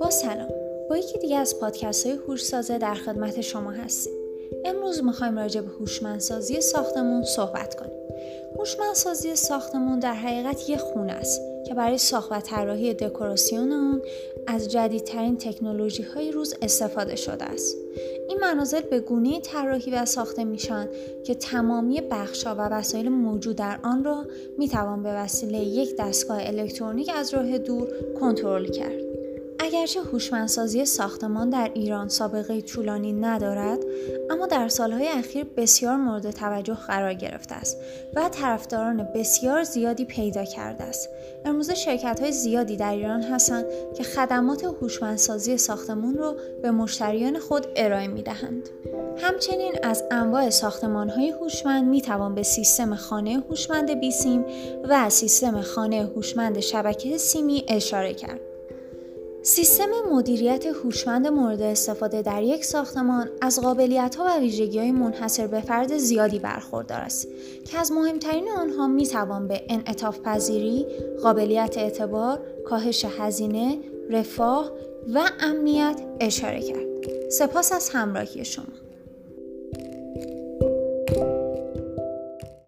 با سلام. با یکی دیگه از پادکست های هوش سازه در خدمت شما هستیم. امروز می‌خوایم راجع به هوشمندسازی ساختمون صحبت کنیم. هوشمندسازی ساختمون در حقیقت یه خونه است که برای ساخت و طراحی دکوراسیون اون از جدیدترین تکنولوژی های روز استفاده شده است. این منازل به گونه طراحی و ساخته میشن که تمامی بخشها و وسایل موجود در آن را می‌توان به وسیله یک دستگاه الکترونیک از راه دور کنترل کرد. اگرچه هوشمندسازی ساختمان در ایران سابقه طولانی ندارد اما در سالهای اخیر بسیار مورد توجه قرار گرفته است و طرفداران بسیار زیادی پیدا کرده است امروزه شرکت های زیادی در ایران هستند که خدمات هوشمندسازی ساختمان را به مشتریان خود ارائه می دهند. همچنین از انواع ساختمان های هوشمند می توان به سیستم خانه هوشمند بیسیم و سیستم خانه هوشمند شبکه سیمی اشاره کرد. سیستم مدیریت هوشمند مورد استفاده در یک ساختمان از قابلیت ها و ویژگی های منحصر به فرد زیادی برخوردار است که از مهمترین آنها می توان به انعطاف پذیری، قابلیت اعتبار، کاهش هزینه، رفاه و امنیت اشاره کرد. سپاس از همراهی شما.